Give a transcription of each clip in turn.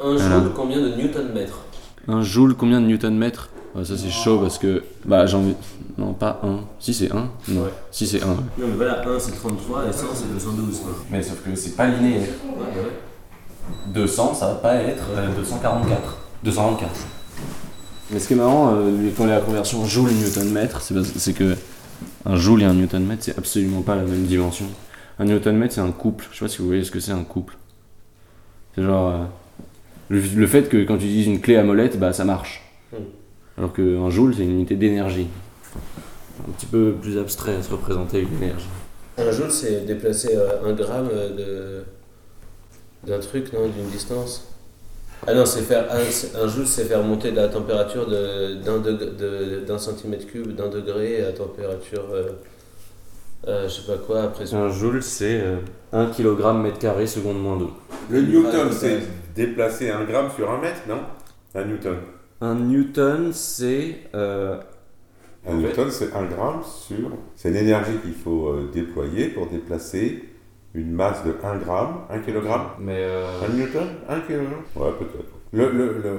Un Voilà. joule, combien de newton-mètres Un joule, combien de newton-mètres Ouais, Ça c'est chaud parce que. Bah j'ai envie. Non, pas 1. Si c'est 1 Non. Ouais. Si c'est 1. Non, mais voilà, 1 c'est 33 et 100 c'est 212. Quoi. Mais sauf que c'est pas linéaire. Ouais, ouais. 200, ça va pas être euh, 244. 224. Mais ce qui est marrant, euh, quand il y a la conversion joule-newton-mètre, c'est parce- c'est que un joule et un newton-mètre, c'est absolument pas la même dimension. Un newton-mètre, c'est un couple. Je sais pas si vous voyez ce que c'est un couple. C'est genre. euh, le, le fait que quand tu utilises une clé à molette, bah ça marche. Hmm. Alors qu'un joule, c'est une unité d'énergie. Un petit peu plus abstrait à se représenter une énergie. Un joule c'est déplacer euh, un gramme euh, de d'un truc, non D'une distance? Ah non, c'est faire un, un joule c'est faire monter la température de- d'un de- d'un centimètre cube, d'un degré à température. euh, euh, je sais pas quoi, après. Un joule, c'est 1 kg mètre carré seconde moins 2. Le newton, c'est. Déplacer un gramme sur un mètre, non? Un newton. Un newton, c'est. euh, Un newton, c'est un gramme sur. C'est l'énergie qu'il faut euh, déployer pour déplacer une masse de 1 gramme, 1 kilogramme. mais. euh, Un newton? 1 kilogramme? Ouais, peut-être. Le, le, le...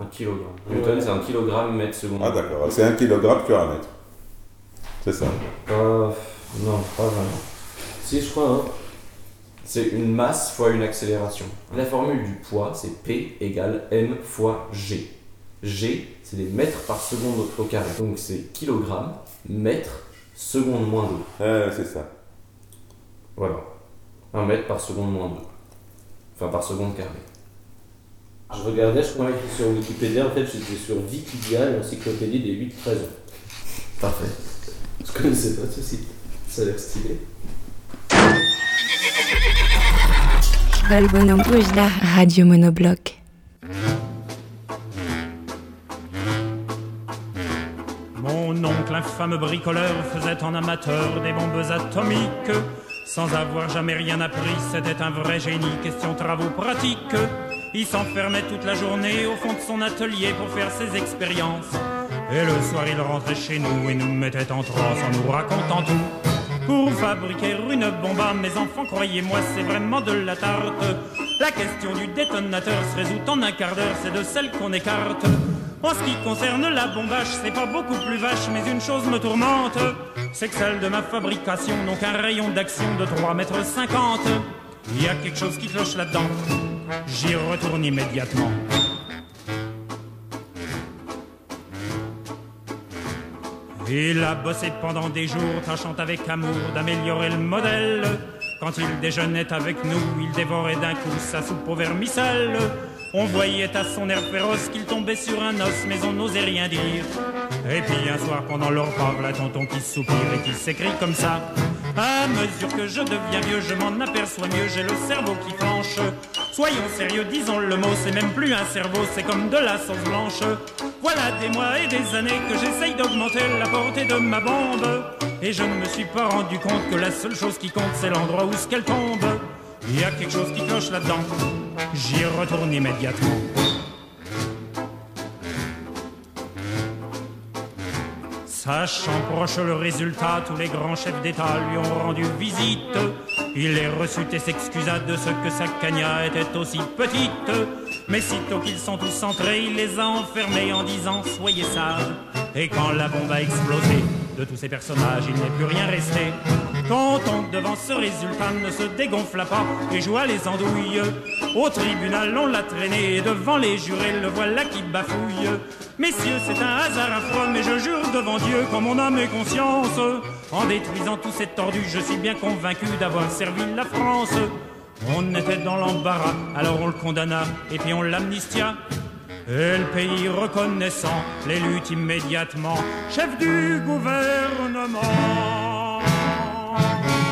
un kilogramme. Newton, c'est un kilogramme mètre seconde. Ah, d'accord. C'est 1 kilogramme sur un mètre. C'est ça. Euh, non, pas vraiment. Si, je crois, hein. C'est une masse fois une accélération. La formule du poids, c'est P égale M fois G. G, c'est des mètres par seconde au, carré. Donc c'est kilogramme, mètre, seconde moins 2. Ah, c'est ça. Voilà. 1 mètre par seconde moins 2. Enfin, par seconde carré. Je regardais, je crois que sur Wikipédia, en fait, j'étais sur Wikidia, l'encyclopédie des 8 présents. Parfait. Je connaissais pas ce site. Ça a l'air stylé. Bujda, Radio Monobloc. Mon oncle, infâme bricoleur, faisait en amateur des bombes atomiques. Sans avoir jamais rien appris, c'était un vrai génie, question travaux pratiques. Il s'enfermait toute la journée au fond de son atelier pour faire ses expériences. Et le soir, il rentrait chez nous et nous mettait en transe en nous racontant tout. Pour fabriquer une bombe mes enfants, croyez-moi, c'est vraiment de la tarte. La question du détonateur se résout en un quart d'heure, c'est de celle qu'on écarte. En ce qui concerne la bombage, c'est pas beaucoup plus vache, mais une chose me tourmente. C'est que celle de ma fabrication n'ont qu'un rayon d'action de 3 mètres 50. Il y a quelque chose qui cloche là-dedans. J'y retourne immédiatement. Il a bossé pendant des jours, tâchant avec amour d'améliorer le modèle. Quand il déjeunait avec nous, il dévorait d'un coup sa soupe au vermicelle. On voyait à son air féroce qu'il tombait sur un os, mais on n'osait rien dire. Et puis un soir, pendant le repas, voilà tonton qui soupire et qui s'écrie comme ça. À mesure que je deviens vieux, je m'en aperçois mieux, j'ai le cerveau qui flanche. Soyons sérieux, disons le mot, c'est même plus un cerveau, c'est comme de la sauce blanche. Voilà des mois et des années que j'essaye d'augmenter la portée de ma bombe. Et je ne me suis pas rendu compte que la seule chose qui compte, c'est l'endroit où ce qu'elle tombe. Il y a quelque chose qui cloche là-dedans. J'y retourne immédiatement. Sachant proche le résultat, tous les grands chefs d'État lui ont rendu visite. Il les reçut et s'excusa de ce que sa cagna était aussi petite. Mais sitôt qu'ils sont tous entrés, il les a enfermés en disant Soyez sages. Et quand la bombe a explosé, de tous ces personnages, il n'est plus rien resté. Tonton, devant ce résultat, ne se dégonfla pas et joua les andouilles. Au tribunal, on l'a traîné et devant les jurés, le voilà qui bafouille. Messieurs, c'est un hasard affreux, mais je jure devant Dieu, qu'en mon âme et conscience, en détruisant tous ces tordus, je suis bien convaincu d'avoir servi la France. On était dans l'embarras, alors on le condamna et puis on l'amnistia. Et le pays reconnaissant l'élut immédiatement chef du gouvernement. Thank you.